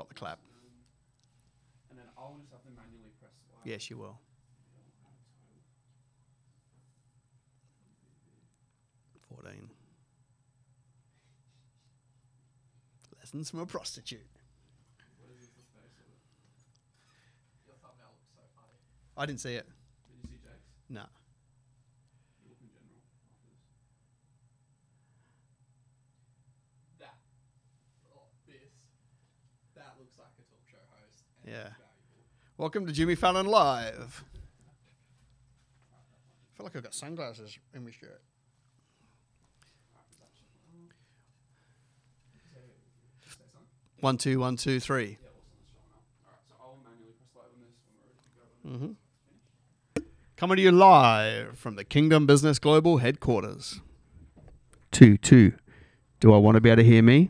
got the clap. And then I'll just have to manually press. Yes, you will. Fourteen. Lessons from a prostitute. What is the face of it? Your thumbnail looks so funny. I didn't see it. Did you see Jake's? No. You look in general after this. That. Oh, this. That looks like a talk show host. And Yeah. Welcome to Jimmy Fallon Live. I feel like I've got sunglasses in my shirt. One, two, one, two, three. Mm-hmm. Coming to you live from the Kingdom Business Global headquarters. Two, two. Do I want to be able to hear me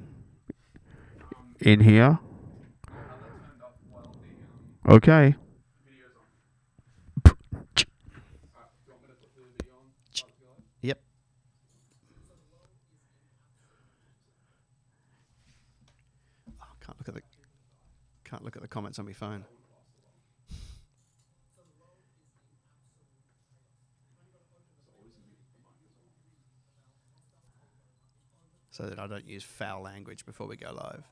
in here? Live? Yep. Oh, can't look at the can't look at the comments on my phone. So that I don't use foul language before we go live.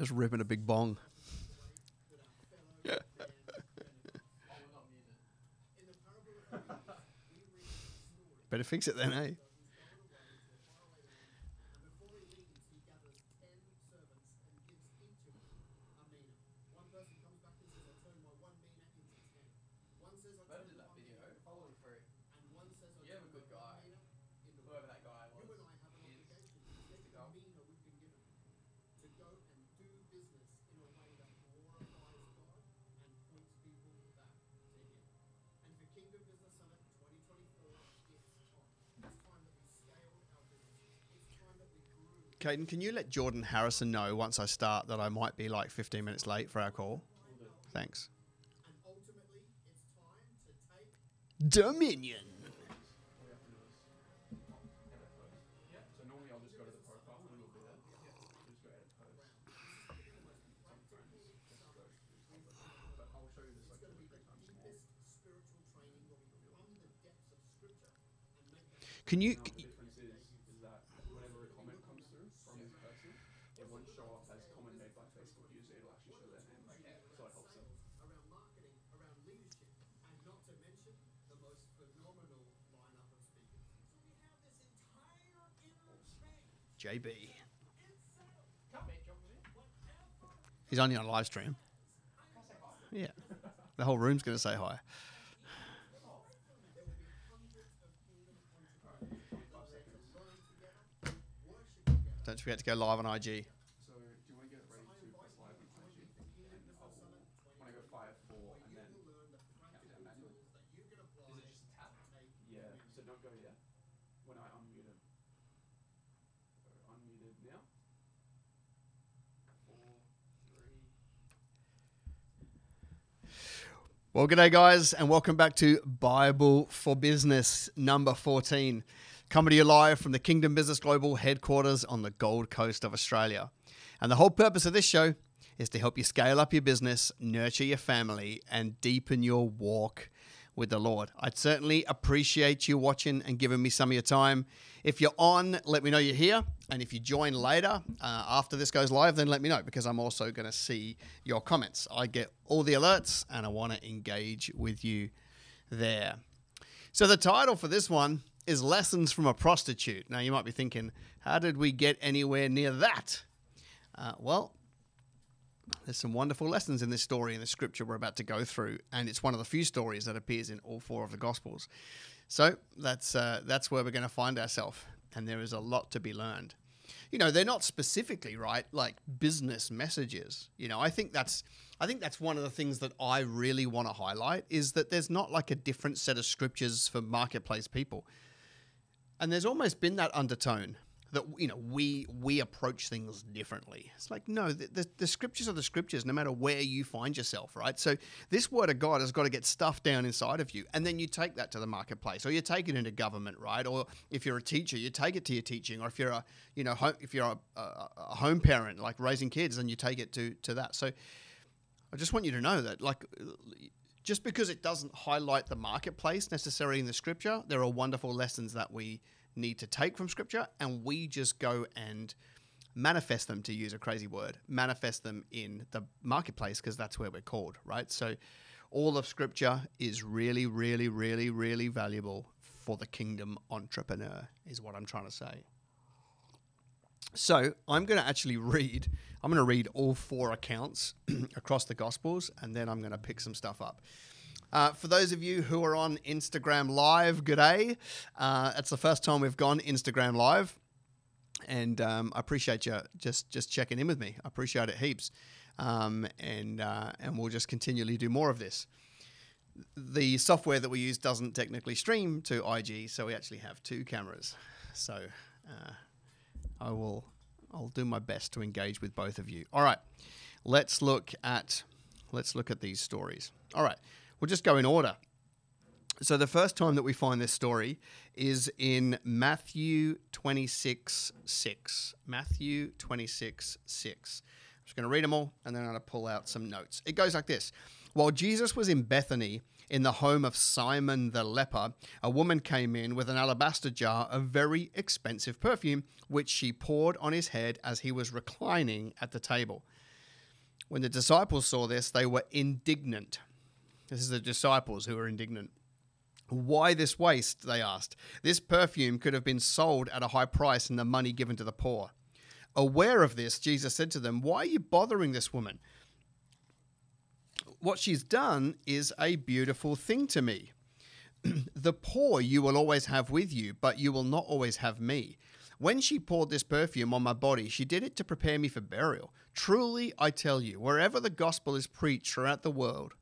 Just ripping a big bong. Better fix it then, eh? Whoever did that video, follow him free. You have a good guy. Whoever that guy was. He is. He's the goal. Caden, can you let Jordan Harrison know once I start that I might be like 15 minutes late for our call? Thanks. Dominion. Yeah, so normally I'll just go to the profile and it'll be there. Just go edit post. Some friends, just go through. But I'll show you this like two or three times more. Can you? Now, the difference is, is that whenever a comment comes through from this person, it won't show up as comment made by Facebook user, it'll actually show their name. So it helps them. JB. He's only on live stream. Yeah. The whole room's going to say hi. Don't forget to go live on IG. So do you want to get ready to press live on IG? And I will, when I go five, four, and then count down manually. Is it just a tap? Yeah, so don't go yet. When I unmute it. So unmuted now. Four, three, Well, g'day, guys, and welcome back to Bible for Business number 14. Coming to you live from the Kingdom Business Global headquarters on the Gold Coast of Australia. And the whole purpose of this show is to help you scale up your business, nurture your family, and deepen your walk with the Lord. I'd certainly appreciate you watching and giving me some of your time. If you're on, let me know you're here. And if you join later, uh, after this goes live, then let me know because I'm also going to see your comments. I get all the alerts and I want to engage with you there. So, the title for this one is Lessons from a Prostitute. Now, you might be thinking, how did we get anywhere near that? Uh, well, there's some wonderful lessons in this story in the scripture we're about to go through, and it's one of the few stories that appears in all four of the Gospels. So that's uh, that's where we're going to find ourselves, and there is a lot to be learned. you know, they're not specifically right like business messages. You know, I think that's I think that's one of the things that I really want to highlight is that there's not like a different set of scriptures for marketplace people. And there's almost been that undertone that you know we we approach things differently. It's like no, the, the, the, scriptures are the scriptures, no matter where you find yourself, right? So this word of God has got to get stuffed down inside of you, and then you take that to the marketplace, or you take it into government, right? Or if you're a teacher, you take it to your teaching, or if you're a you know home, if you're a, a, a home parent, like raising kids, then you take it to to that. So I just want you to know that, like just because it doesn't highlight the marketplace necessarily in the scripture, there are wonderful lessons that we need to take from scripture and we just go and manifest them to use a crazy word manifest them in the marketplace because that's where we're called right? So all of scripture is really really really really valuable for the kingdom entrepreneur is what i'm trying to say. So i'm going to actually read i'm going to read all four accounts across the gospels and then i'm going to pick some stuff up uh, for those of you who are on Instagram Live, good day. Uh, it's the first time we've gone Instagram Live, and um, I appreciate you just just checking in with me. I appreciate it heaps, um, and uh, and we'll just continually do more of this. The software that we use doesn't technically stream to IG, so we actually have two cameras. So uh, I will I'll do my best to engage with both of you. All right, let's look at let's look at these stories. All right. We'll just go in order. So the first time that we find this story is in Matthew 26 6. Matthew 26 6. I'm just going to read them all and then I'm going to pull out some notes. It goes like this While Jesus was in Bethany, in the home of Simon the leper, a woman came in with an alabaster jar of very expensive perfume, which she poured on his head as he was reclining at the table. When the disciples saw this, they were indignant. This is the disciples who are indignant. Why this waste? They asked. This perfume could have been sold at a high price and the money given to the poor. Aware of this, Jesus said to them, Why are you bothering this woman? What she's done is a beautiful thing to me. the poor you will always have with you, but you will not always have me. When she poured this perfume on my body, she did it to prepare me for burial. Truly, I tell you, wherever the gospel is preached throughout the world,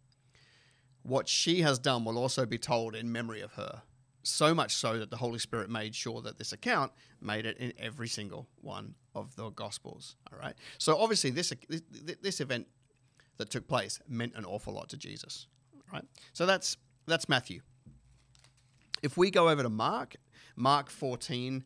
what she has done will also be told in memory of her. So much so that the Holy Spirit made sure that this account made it in every single one of the Gospels. All right. So obviously, this this, this event that took place meant an awful lot to Jesus. Right. So that's that's Matthew. If we go over to Mark, Mark 14,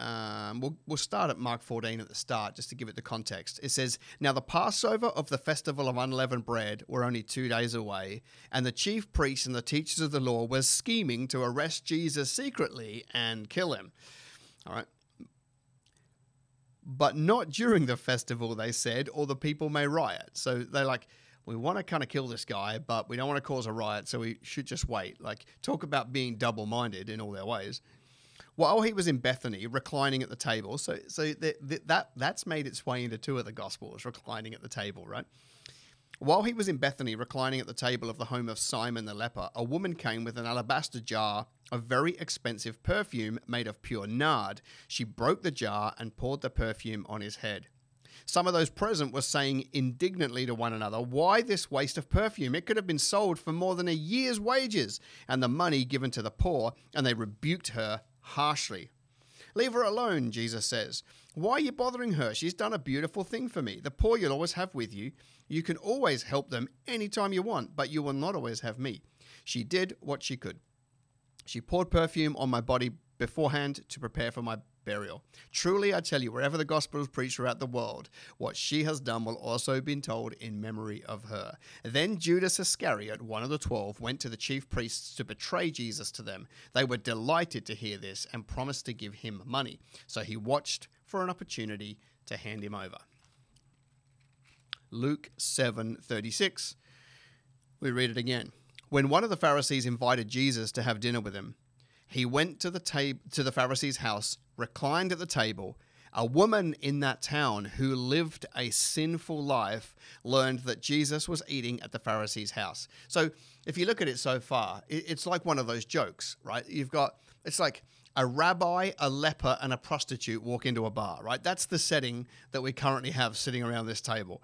um, we'll, we'll start at Mark 14 at the start just to give it the context. It says, Now the Passover of the festival of unleavened bread were only two days away, and the chief priests and the teachers of the law were scheming to arrest Jesus secretly and kill him. All right. But not during the festival, they said, or the people may riot. So they're like, we want to kind of kill this guy, but we don't want to cause a riot, so we should just wait. Like, talk about being double minded in all their ways while he was in Bethany, reclining at the table. So, so that, that that's made its way into two of the Gospels, reclining at the table, right? While he was in Bethany, reclining at the table of the home of Simon the leper, a woman came with an alabaster jar of very expensive perfume made of pure nard. She broke the jar and poured the perfume on his head. Some of those present were saying indignantly to one another, Why this waste of perfume? It could have been sold for more than a year's wages and the money given to the poor. And they rebuked her harshly. Leave her alone, Jesus says. Why are you bothering her? She's done a beautiful thing for me. The poor you'll always have with you. You can always help them anytime you want, but you will not always have me. She did what she could. She poured perfume on my body beforehand to prepare for my burial. Truly, I tell you, wherever the gospel is preached throughout the world, what she has done will also be told in memory of her. Then Judas Iscariot, one of the twelve, went to the chief priests to betray Jesus to them. They were delighted to hear this and promised to give him money. So he watched for an opportunity to hand him over. Luke 7:36. We read it again. When one of the Pharisees invited Jesus to have dinner with him, he went to the tab- to the Pharisee's house, reclined at the table. A woman in that town who lived a sinful life learned that Jesus was eating at the Pharisee's house. So, if you look at it so far, it's like one of those jokes, right? You've got it's like a rabbi, a leper, and a prostitute walk into a bar, right? That's the setting that we currently have sitting around this table.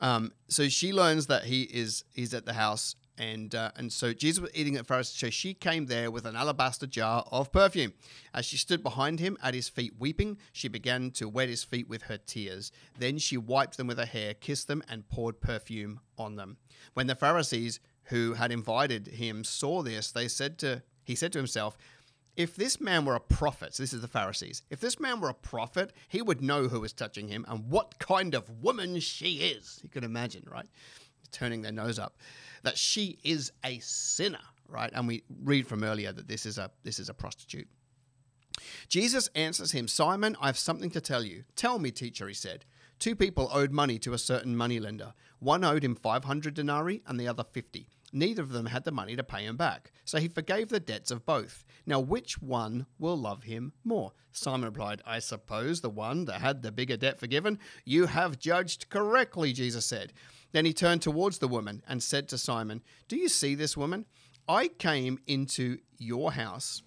Um, so she learns that he is he's at the house, and uh, and so Jesus was eating at Pharisees. So she came there with an alabaster jar of perfume. As she stood behind him at his feet weeping, she began to wet his feet with her tears. Then she wiped them with her hair, kissed them, and poured perfume on them. When the Pharisees who had invited him saw this, they said to he said to himself, if this man were a prophet, so this is the Pharisees, if this man were a prophet, he would know who was touching him and what kind of woman she is. You can imagine, right? Turning their nose up. That she is a sinner, right? And we read from earlier that this is a this is a prostitute. Jesus answers him, Simon, I have something to tell you. Tell me, teacher, he said. Two people owed money to a certain moneylender. One owed him 500 denarii and the other 50. Neither of them had the money to pay him back, so he forgave the debts of both. Now, which one will love him more? Simon replied, I suppose the one that had the bigger debt forgiven. You have judged correctly, Jesus said. Then he turned towards the woman and said to Simon, Do you see this woman? I came into your house.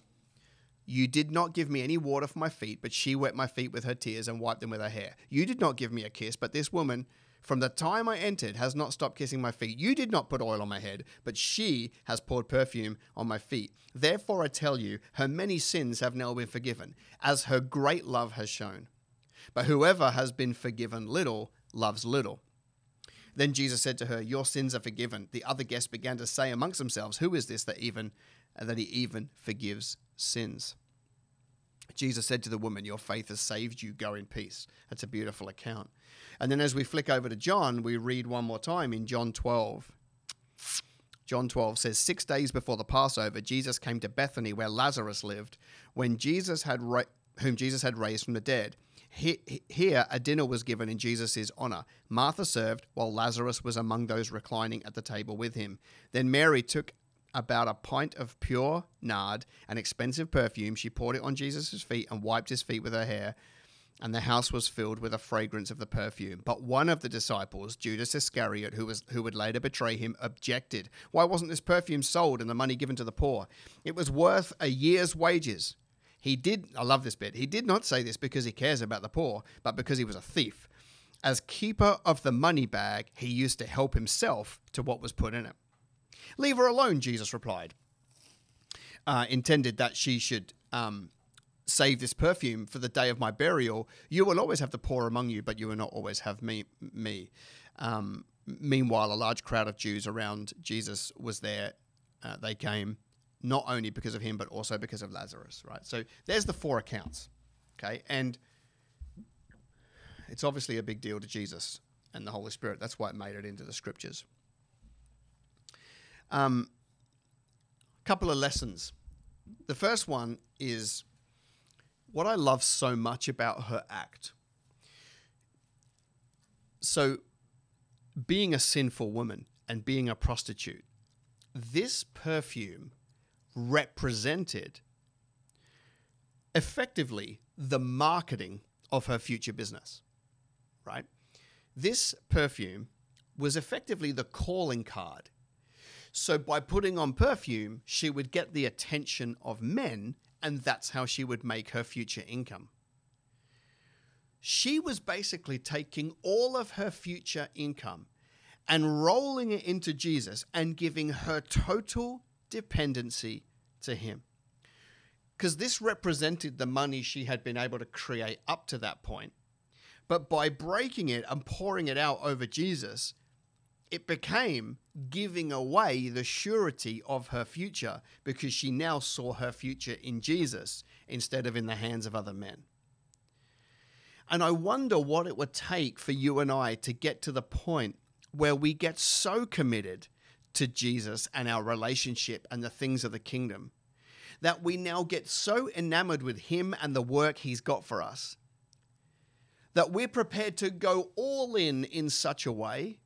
You did not give me any water for my feet, but she wet my feet with her tears and wiped them with her hair. You did not give me a kiss, but this woman from the time I entered, has not stopped kissing my feet. You did not put oil on my head, but she has poured perfume on my feet. Therefore, I tell you, her many sins have now been forgiven, as her great love has shown. But whoever has been forgiven little loves little. Then Jesus said to her, Your sins are forgiven. The other guests began to say amongst themselves, Who is this that even that he even forgives sins? Jesus said to the woman, Your faith has saved you. Go in peace. That's a beautiful account. And then as we flick over to John, we read one more time in John 12. John 12 says, Six days before the Passover, Jesus came to Bethany where Lazarus lived, when Jesus had ra- whom Jesus had raised from the dead. Here, a dinner was given in Jesus' honor. Martha served, while Lazarus was among those reclining at the table with him. Then Mary took about a pint of pure nard, an expensive perfume. She poured it on Jesus' feet and wiped his feet with her hair and the house was filled with the fragrance of the perfume. But one of the disciples, Judas Iscariot, who was who would later betray him, objected. Why wasn't this perfume sold and the money given to the poor? It was worth a year's wages. He did I love this bit. He did not say this because he cares about the poor, but because he was a thief. As keeper of the money bag, he used to help himself to what was put in it. Leave her alone, Jesus replied. Uh, intended that she should um, save this perfume for the day of my burial. You will always have the poor among you, but you will not always have me. me. Um, meanwhile, a large crowd of Jews around Jesus was there. Uh, they came not only because of him, but also because of Lazarus, right? So there's the four accounts, okay? And it's obviously a big deal to Jesus and the Holy Spirit. That's why it made it into the scriptures. Um, couple of lessons. The first one is what I love so much about her act. So, being a sinful woman and being a prostitute, this perfume represented effectively the marketing of her future business, right? This perfume was effectively the calling card. So, by putting on perfume, she would get the attention of men and that's how she would make her future income. She was basically taking all of her future income and rolling it into Jesus and giving her total dependency to Him. Because this represented the money she had been able to create up to that point. But by breaking it and pouring it out over Jesus, it became giving away the surety of her future because she now saw her future in Jesus instead of in the hands of other men. And I wonder what it would take for you and I to get to the point where we get so committed to Jesus and our relationship and the things of the kingdom that we now get so enamored with Him and the work He's got for us that we're prepared to go all in in such a way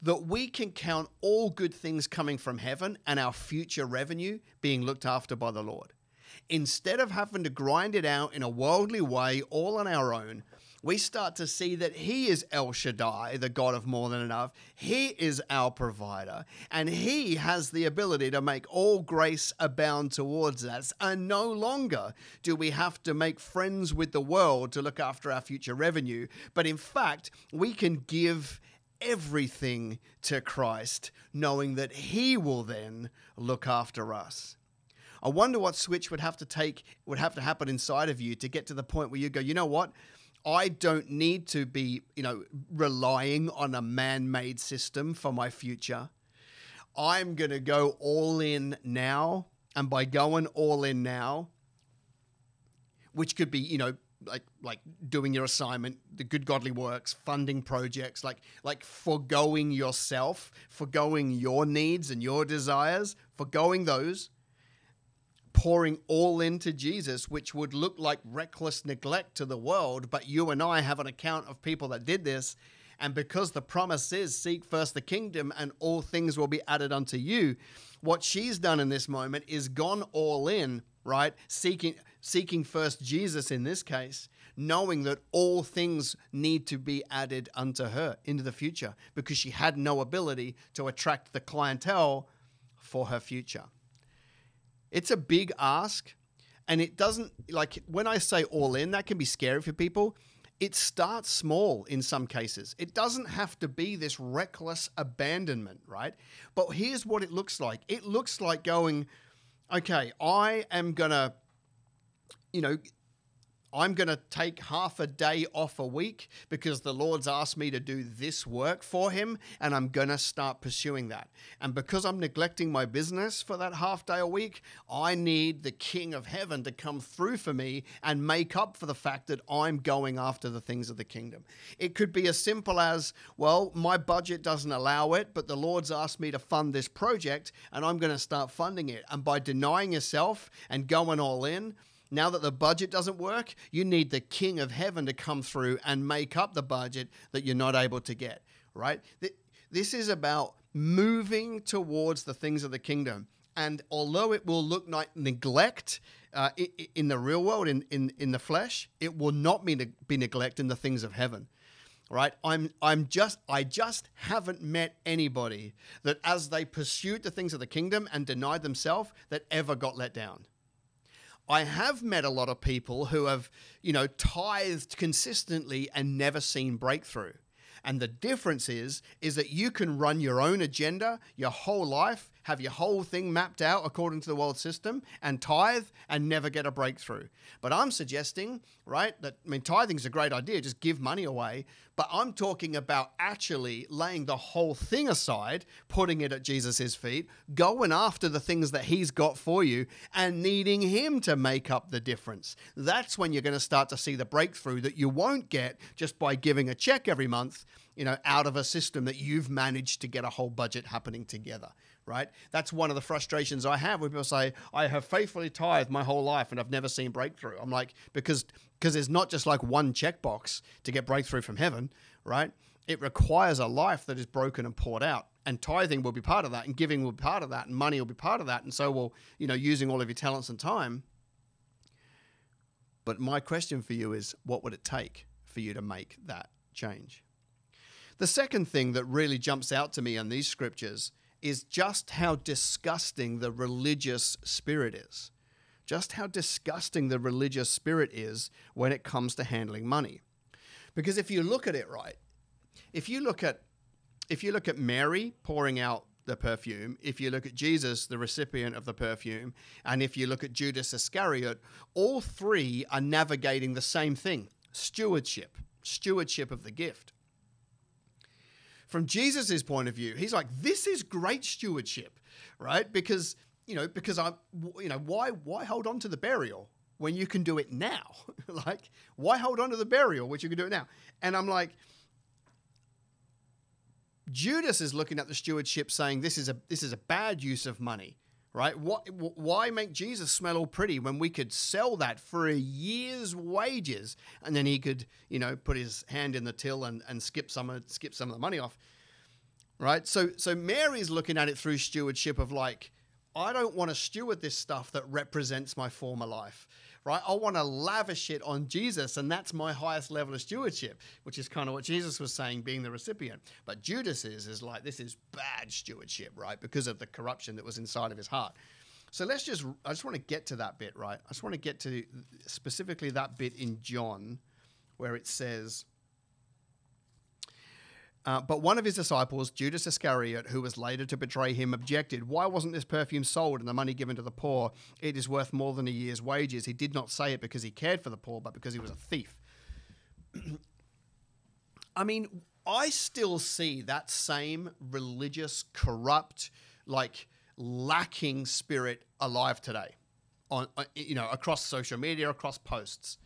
that we can count all good things coming from heaven and our future revenue being looked after by the Lord. Instead of having to grind it out in a worldly way all on our own, we start to see that He is El Shaddai, the God of more than enough. He is our provider, and He has the ability to make all grace abound towards us. And no longer do we have to make friends with the world to look after our future revenue, but in fact, we can give everything to Christ, knowing that He will then look after us. I wonder what switch would have to take would have to happen inside of you to get to the point where you go, you know what? I don't need to be, you know, relying on a man-made system for my future. I'm going to go all in now, and by going all in now, which could be, you know, like like doing your assignment, the good godly works, funding projects, like like foregoing yourself, foregoing your needs and your desires, foregoing those pouring all into Jesus, which would look like reckless neglect to the world. But you and I have an account of people that did this. And because the promise is seek first the kingdom and all things will be added unto you, what she's done in this moment is gone all in, right? Seeking seeking first Jesus in this case, knowing that all things need to be added unto her into the future because she had no ability to attract the clientele for her future. It's a big ask. And it doesn't, like, when I say all in, that can be scary for people. It starts small in some cases. It doesn't have to be this reckless abandonment, right? But here's what it looks like it looks like going, okay, I am going to, you know, I'm going to take half a day off a week because the Lord's asked me to do this work for Him, and I'm going to start pursuing that. And because I'm neglecting my business for that half day a week, I need the King of Heaven to come through for me and make up for the fact that I'm going after the things of the kingdom. It could be as simple as, well, my budget doesn't allow it, but the Lord's asked me to fund this project, and I'm going to start funding it. And by denying yourself and going all in, now that the budget doesn't work, you need the King of Heaven to come through and make up the budget that you're not able to get, right? This is about moving towards the things of the kingdom. And although it will look like neglect uh, in the real world, in, in, in the flesh, it will not be, be neglect in the things of heaven right i'm i'm just i just haven't met anybody that as they pursued the things of the kingdom and denied themselves that ever got let down I have met a lot of people who have, you know, tithed consistently and never seen breakthrough. And the difference is is that you can run your own agenda your whole life, have your whole thing mapped out according to the world system and tithe and never get a breakthrough. But I'm suggesting, right, that I mean tithing's a great idea, just give money away, but I'm talking about actually laying the whole thing aside, putting it at Jesus' feet, going after the things that he's got for you and needing him to make up the difference. That's when you're going to start to see the breakthrough that you won't get just by giving a check every month you know, out of a system that you've managed to get a whole budget happening together, right? That's one of the frustrations I have when people say, I have faithfully tithed my whole life and I've never seen breakthrough. I'm like, because because there's not just like one checkbox to get breakthrough from heaven, right? It requires a life that is broken and poured out. And tithing will be part of that, and giving will be part of that, and money will be part of that. And so will, you know, using all of your talents and time. But my question for you is what would it take for you to make that change? The second thing that really jumps out to me in these scriptures is just how disgusting the religious spirit is. Just how disgusting the religious spirit is when it comes to handling money. Because if you look at it right, if you look at if you look at Mary pouring out the perfume, if you look at Jesus, the recipient of the perfume, and if you look at Judas Iscariot, all three are navigating the same thing stewardship, stewardship of the gift from Jesus's point of view, he's like, this is great stewardship, right? Because you know, because I, you know, why why hold on to the burial when you can do it now? like, why hold on to the burial which you can do it now? And I'm like. Judas is looking at the stewardship saying this is a this is a bad use of money right? What, why make Jesus smell all pretty when we could sell that for a year's wages, and then he could, you know, put his hand in the till and, and skip some skip some of the money off, right? So so Mary's looking at it through stewardship of like, I don't want to steward this stuff that represents my former life, right? I want to lavish it on Jesus, and that's my highest level of stewardship, which is kind of what Jesus was saying, being the recipient. But Judas is, is like, this is bad stewardship, right? Because of the corruption that was inside of his heart. So let's just, I just want to get to that bit, right? I just want to get to specifically that bit in John where it says, uh, but one of his disciples, Judas Iscariot, who was later to betray him, objected, Why wasn't this perfume sold and the money given to the poor? It is worth more than a year's wages. He did not say it because he cared for the poor, but because he was a thief. I mean, I still see that same religious, corrupt, like lacking spirit alive today on uh, you know across social media across posts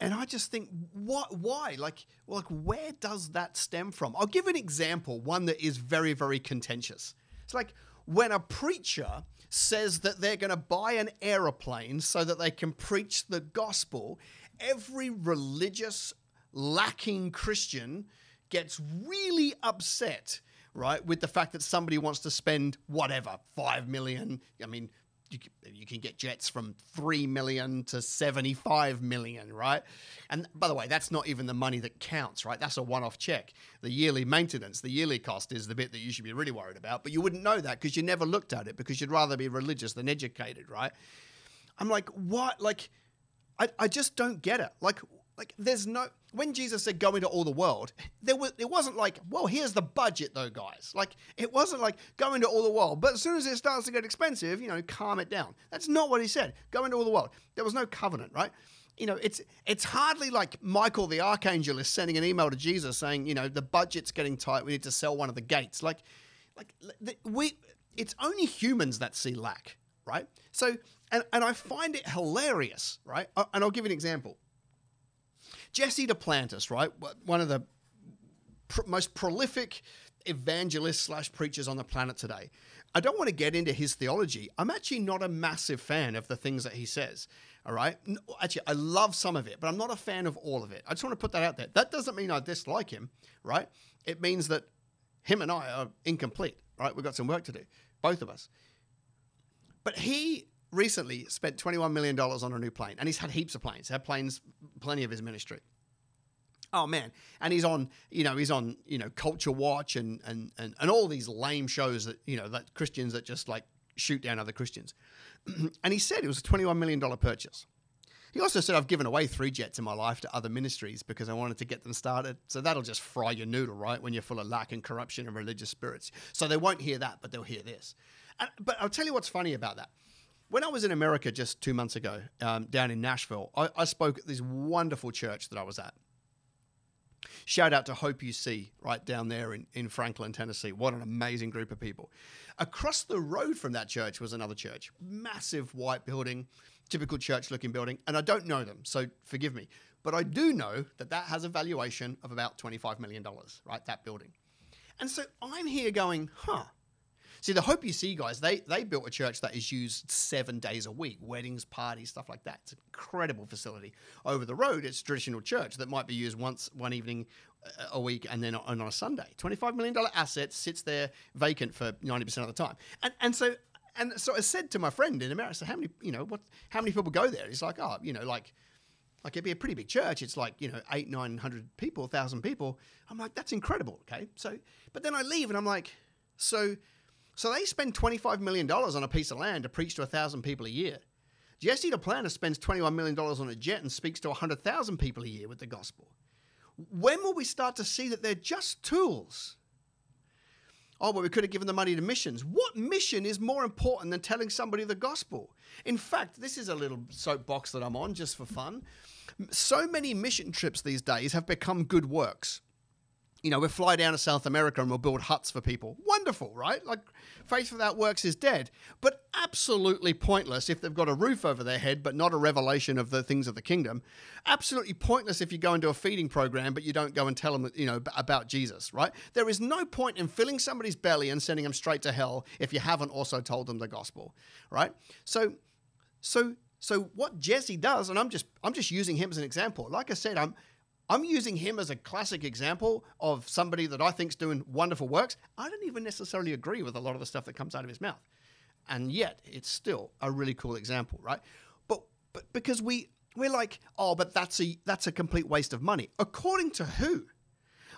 and I just think, what? Why? Like, like, where does that stem from? I'll give an example, one that is very, very contentious. It's like when a preacher says that they're going to buy an aeroplane so that they can preach the gospel. Every religious, lacking Christian gets really upset right with the fact that somebody wants to spend whatever 5 million i mean you can, you can get jets from 3 million to 75 million, right? And by the way, that's not even the money that counts, right? That's a one off check. The yearly maintenance, the yearly cost is the bit that you should be really worried about, but you wouldn't know that because you never looked at it because you'd rather be religious than educated, right? I'm like, what? Like, I, I just don't get it. Like, like there's no when Jesus said go into all the world, there was it wasn't like, well, here's the budget though, guys. Like it wasn't like go into all the world. But as soon as it starts to get expensive, you know, calm it down. That's not what he said. Go into all the world. There was no covenant, right? You know, it's it's hardly like Michael the archangel is sending an email to Jesus saying, you know, the budget's getting tight. We need to sell one of the gates. Like, like we, it's only humans that see lack, right? So, and and I find it hilarious, right? And I'll give you an example Jesse Duplantis, right? One of the pr- most prolific evangelists slash preachers on the planet today. I don't want to get into his theology. I'm actually not a massive fan of the things that he says. All right. Actually, I love some of it, but I'm not a fan of all of it. I just want to put that out there. That doesn't mean I dislike him, right? It means that him and I are incomplete, right? We've got some work to do, both of us. But he recently spent $21 million on a new plane, and he's had heaps of planes. Had planes, plenty of his ministry. Oh man, and he's on, you know, he's on, you know, Culture Watch and and and, and all these lame shows that you know that Christians that just like shoot down other Christians. and he said it was a twenty-one million dollar purchase. He also said, I've given away three jets in my life to other ministries because I wanted to get them started. So that'll just fry your noodle, right? When you're full of lack and corruption and religious spirits. So they won't hear that, but they'll hear this. And, but I'll tell you what's funny about that when I was in America just two months ago, um, down in Nashville, I, I, spoke at this wonderful church that I was at. Shout out to Hope UC right down there in, in Franklin, Tennessee. What an amazing group of people. Across the road from that church was another church, massive white building, typical church looking building. And I don't know them, so forgive me. But I do know that that has a valuation of about $25 million, right? That building. And so I'm here going, huh, See, the Hope UC guys, they they built a church that is used seven days a week, weddings, parties, stuff like that. It's an incredible facility. Over the road, it's a traditional church that might be used once one evening uh, a week and then on a Sunday. $25 million asset sits there vacant for 90% of the time. And, and so and so I said to my friend in America, so how many, you know, what, how many people go there? He's like, oh, you know, like, like it'd be a pretty big church. It's like, you know, eight, 900 people, thousand people. I'm like, that's incredible. Okay. So, but then I leave and I'm like, so so they spend $25 million on a piece of land to preach to 1,000 people a year. Jesse Duplantis spends $21 million on a jet and speaks to 100,000 people a year with the gospel. When will we start to see that they're just tools? Oh, well, we could have given the money to missions. What mission is more important than telling somebody the gospel? In fact, this is a little soapbox that I'm on just for fun. So many mission trips these days have become good works you know, we'll fly down to South America and we'll build huts for people. Wonderful, right? Like, faith without works is dead, but absolutely pointless if they've got a roof over their head, but not a revelation of the things of the kingdom. Absolutely pointless if you go into a feeding program, but you don't go and tell them, you know, about Jesus, right? There is no point in filling somebody's belly and sending them straight to hell if you haven't also told them the gospel, right? So, so, so what Jesse does, and I'm just, I'm just using him as an example. Like I said, I'm I'm using him as a classic example of somebody that I think's doing wonderful works. I don't even necessarily agree with a lot of the stuff that comes out of his mouth. And yet, it's still a really cool example, right? But but because we we're like, oh, but that's a that's a complete waste of money. According to who?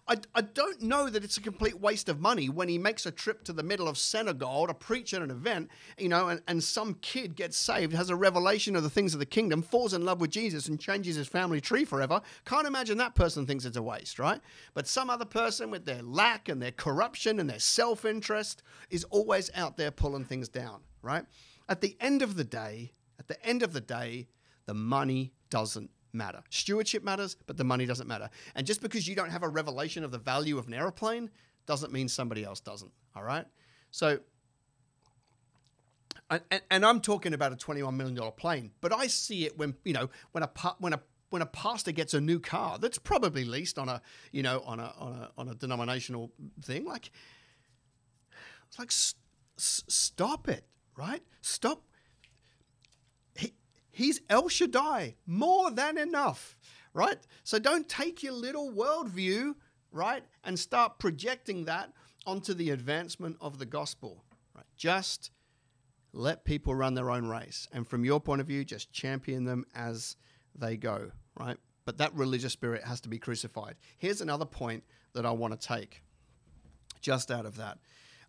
I, I don't know that it's a complete waste of money when he makes a trip to the middle of Senegal to preach at an event, you know, and, and some kid gets saved, has a revelation of the things of the kingdom, falls in love with Jesus and changes his family tree forever. Can't imagine that person thinks it's a waste, right? But some other person with their lack and their corruption and their self interest is always out there pulling things down, right? At the end of the day, at the end of the day, the money doesn't matter. Stewardship matters, but the money doesn't matter. And just because you don't have a revelation of the value of an aeroplane doesn't mean somebody else doesn't. All right. So, and, and I'm talking about a $21 million plane, but I see it when, you know, when a, when a, when a pastor gets a new car that's probably leased on a, you know, on a, on a, on a denominational thing, like, like, stop it, right? Stop He's El Shaddai, more than enough, right? So don't take your little worldview, right, and start projecting that onto the advancement of the gospel, right? Just let people run their own race. And from your point of view, just champion them as they go, right? But that religious spirit has to be crucified. Here's another point that I want to take just out of that.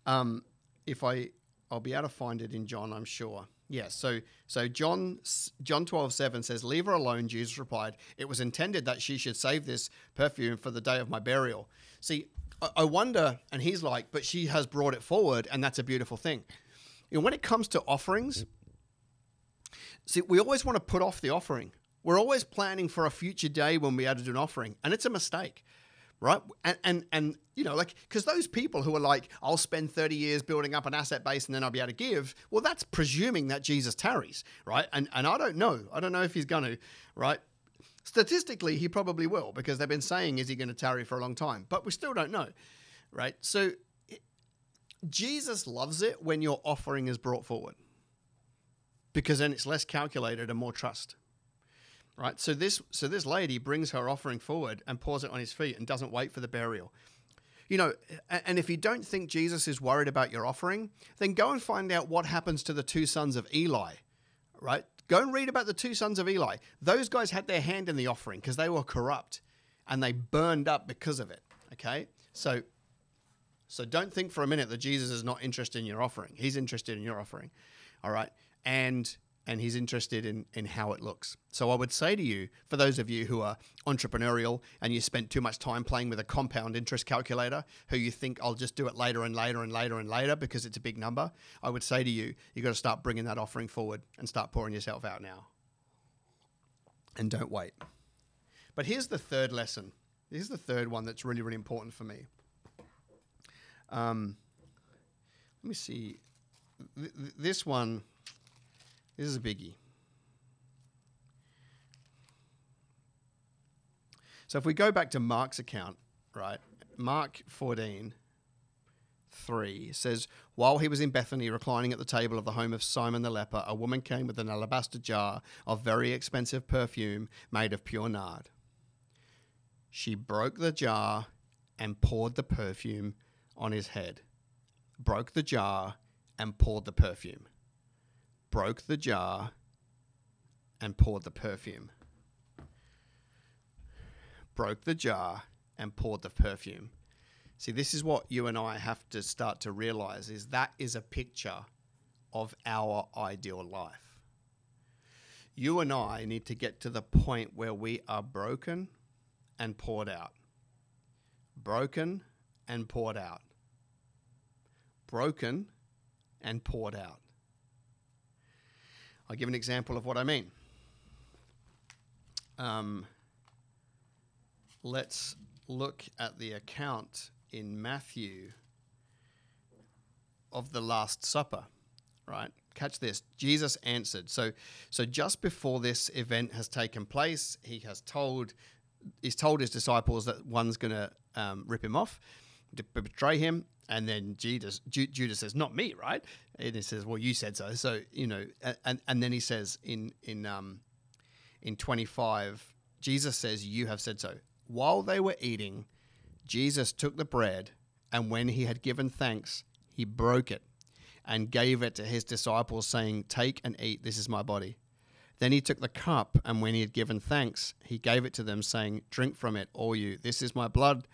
Um, if I, I'll be able to find it in John, I'm sure. Yeah, so so John John twelve seven says, "Leave her alone." Jesus replied, "It was intended that she should save this perfume for the day of my burial." See, I, I wonder, and he's like, "But she has brought it forward, and that's a beautiful thing." You know, when it comes to offerings, see, we always want to put off the offering. We're always planning for a future day when we add to do an offering, and it's a mistake right? And and and you know, like because those people who are like, I'll spend thirty years building up an asset base and then I'll be able to give. Well, that's presuming that Jesus tarries, right? And and I don't know. I don't know if he's going to, right? Statistically, he probably will because they've been saying, is he going to tarry for a long time? But we still don't know, right? So Jesus loves it when your offering is brought forward because then it's less calculated and more trust right? So this so this lady brings her offering forward and pours it on his feet and doesn't wait for the burial. You know, and if you don't think Jesus is worried about your offering, then go and find out what happens to the two sons of Eli, right? Go and read about the two sons of Eli. Those guys had their hand in the offering because they were corrupt and they burned up because of it, okay? So so don't think for a minute that Jesus is not interested in your offering. He's interested in your offering. All right? And and he's interested in, in how it looks. So I would say to you, for those of you who are entrepreneurial and you spent too much time playing with a compound interest calculator, who you think I'll just do it later and later and later and later because it's a big number, I would say to you, you've got to start bringing that offering forward and start pouring yourself out now. And don't wait. But here's the third lesson. Here's the third one that's really, really important for me. Um, let me see. Th- th- this one this is a biggie. So if we go back to Mark's account, right? Mark 14, 3 says, While he was in Bethany reclining at the table of the home of Simon the leper, a woman came with an alabaster jar of very expensive perfume made of pure nard. She broke the jar and poured the perfume on his head. Broke the jar and poured the perfume broke the jar, and poured the perfume. Broke the jar and poured the perfume. See, this is what you and I have to start to realize is that is a picture of our ideal life. You and I need to get to the point where we are broken and poured out. Broken and poured out. Broken and poured out. I'll give an example of what I mean. Um, let's look at the account in Matthew of the Last Supper, right? Catch this. Jesus answered. So, so just before this event has taken place, he has told, he's told his disciples that one's going to um, rip him off, betray him, and then Judas, Judas says, "Not me, right?" And he says, "Well, you said so." So you know, and and then he says in in um in twenty five, Jesus says, "You have said so." While they were eating, Jesus took the bread, and when he had given thanks, he broke it and gave it to his disciples, saying, "Take and eat. This is my body." Then he took the cup, and when he had given thanks, he gave it to them, saying, Drink from it, all you. This is my blood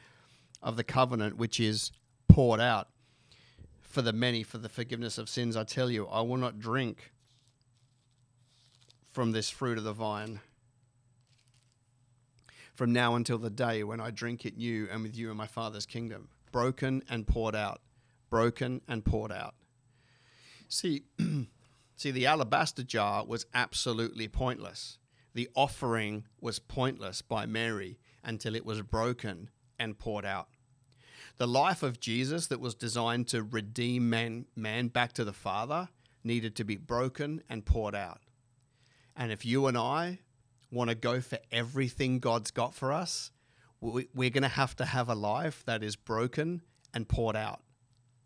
of the covenant, which is poured out for the many for the forgiveness of sins. I tell you, I will not drink from this fruit of the vine from now until the day when I drink it new and with you in my Father's kingdom. Broken and poured out. Broken and poured out. See, see, the alabaster jar was absolutely pointless. The offering was pointless by Mary until it was broken and poured out. The life of Jesus that was designed to redeem man, man back to the Father needed to be broken and poured out. And if you and I want to go for everything God's got for us, we, we're going to have to have a life that is broken and poured out.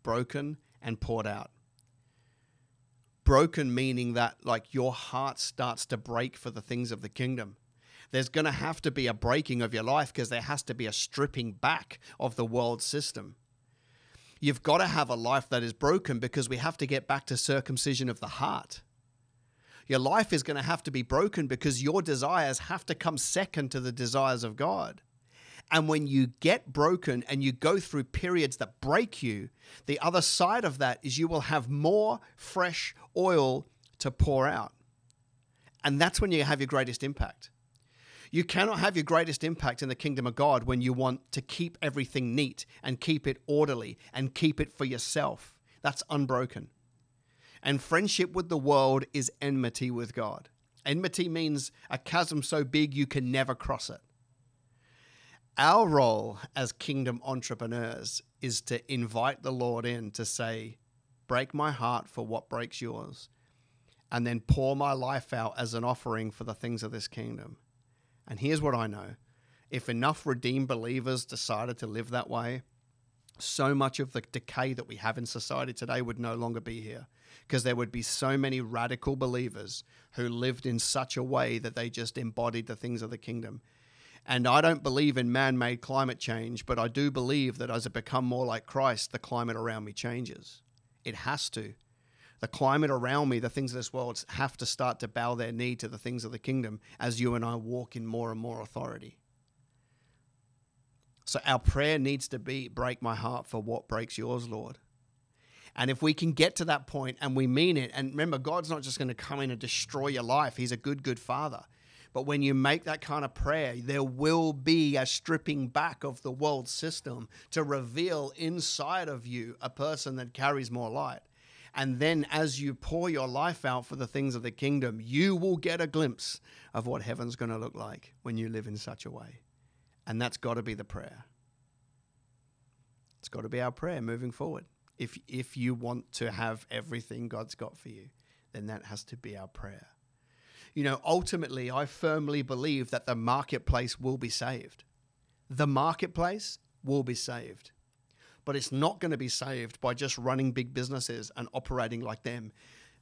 Broken and poured out. Broken meaning that, like, your heart starts to break for the things of the kingdom. There's going to have to be a breaking of your life because there has to be a stripping back of the world system. You've got to have a life that is broken because we have to get back to circumcision of the heart. Your life is going to have to be broken because your desires have to come second to the desires of God. And when you get broken and you go through periods that break you, the other side of that is you will have more fresh oil to pour out. And that's when you have your greatest impact. You cannot have your greatest impact in the kingdom of God when you want to keep everything neat and keep it orderly and keep it for yourself. That's unbroken. And friendship with the world is enmity with God. Enmity means a chasm so big you can never cross it. Our role as kingdom entrepreneurs is to invite the Lord in to say, Break my heart for what breaks yours, and then pour my life out as an offering for the things of this kingdom. And here's what I know if enough redeemed believers decided to live that way, so much of the decay that we have in society today would no longer be here because there would be so many radical believers who lived in such a way that they just embodied the things of the kingdom. And I don't believe in man made climate change, but I do believe that as I become more like Christ, the climate around me changes. It has to. The climate around me, the things of this world, have to start to bow their knee to the things of the kingdom as you and I walk in more and more authority. So our prayer needs to be break my heart for what breaks yours, Lord. And if we can get to that point and we mean it, and remember, God's not just going to come in and destroy your life, He's a good, good Father. But when you make that kind of prayer, there will be a stripping back of the world system to reveal inside of you a person that carries more light. And then as you pour your life out for the things of the kingdom, you will get a glimpse of what heaven's going to look like when you live in such a way. And that's got to be the prayer. It's got to be our prayer moving forward if if you want to have everything God's got for you, then that has to be our prayer. You know, ultimately, I firmly believe that the marketplace will be saved. The marketplace will be saved. But it's not going to be saved by just running big businesses and operating like them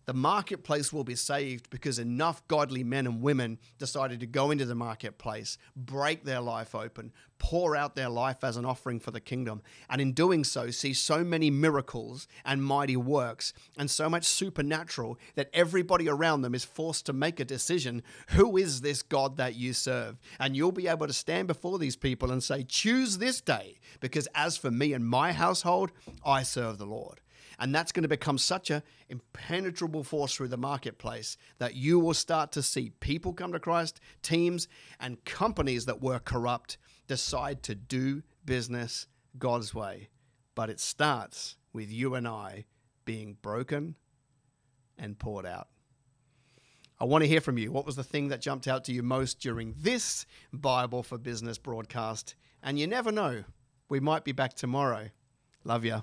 the marketplace will be saved because enough godly men and women decided to go into the marketplace, break their life open, pour out their life as an offering for the kingdom, and in doing so, see so many miracles and mighty works and so much supernatural that everybody around them is forced to make a decision who is this God that you serve? And you'll be able to stand before these people and say, Choose this day, because as for me and my household, I serve the Lord. And that's going to become such an impenetrable force through the marketplace that you will start to see people come to Christ, teams and companies that were corrupt decide to do business God's way. But it starts with you and I being broken and poured out. I want to hear from you. What was the thing that jumped out to you most during this Bible for Business broadcast? And you never know, we might be back tomorrow. Love ya.